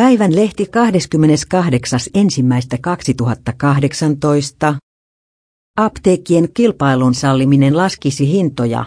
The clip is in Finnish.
Päivän lehti 28.1.2018. Apteekkien kilpailun salliminen laskisi hintoja.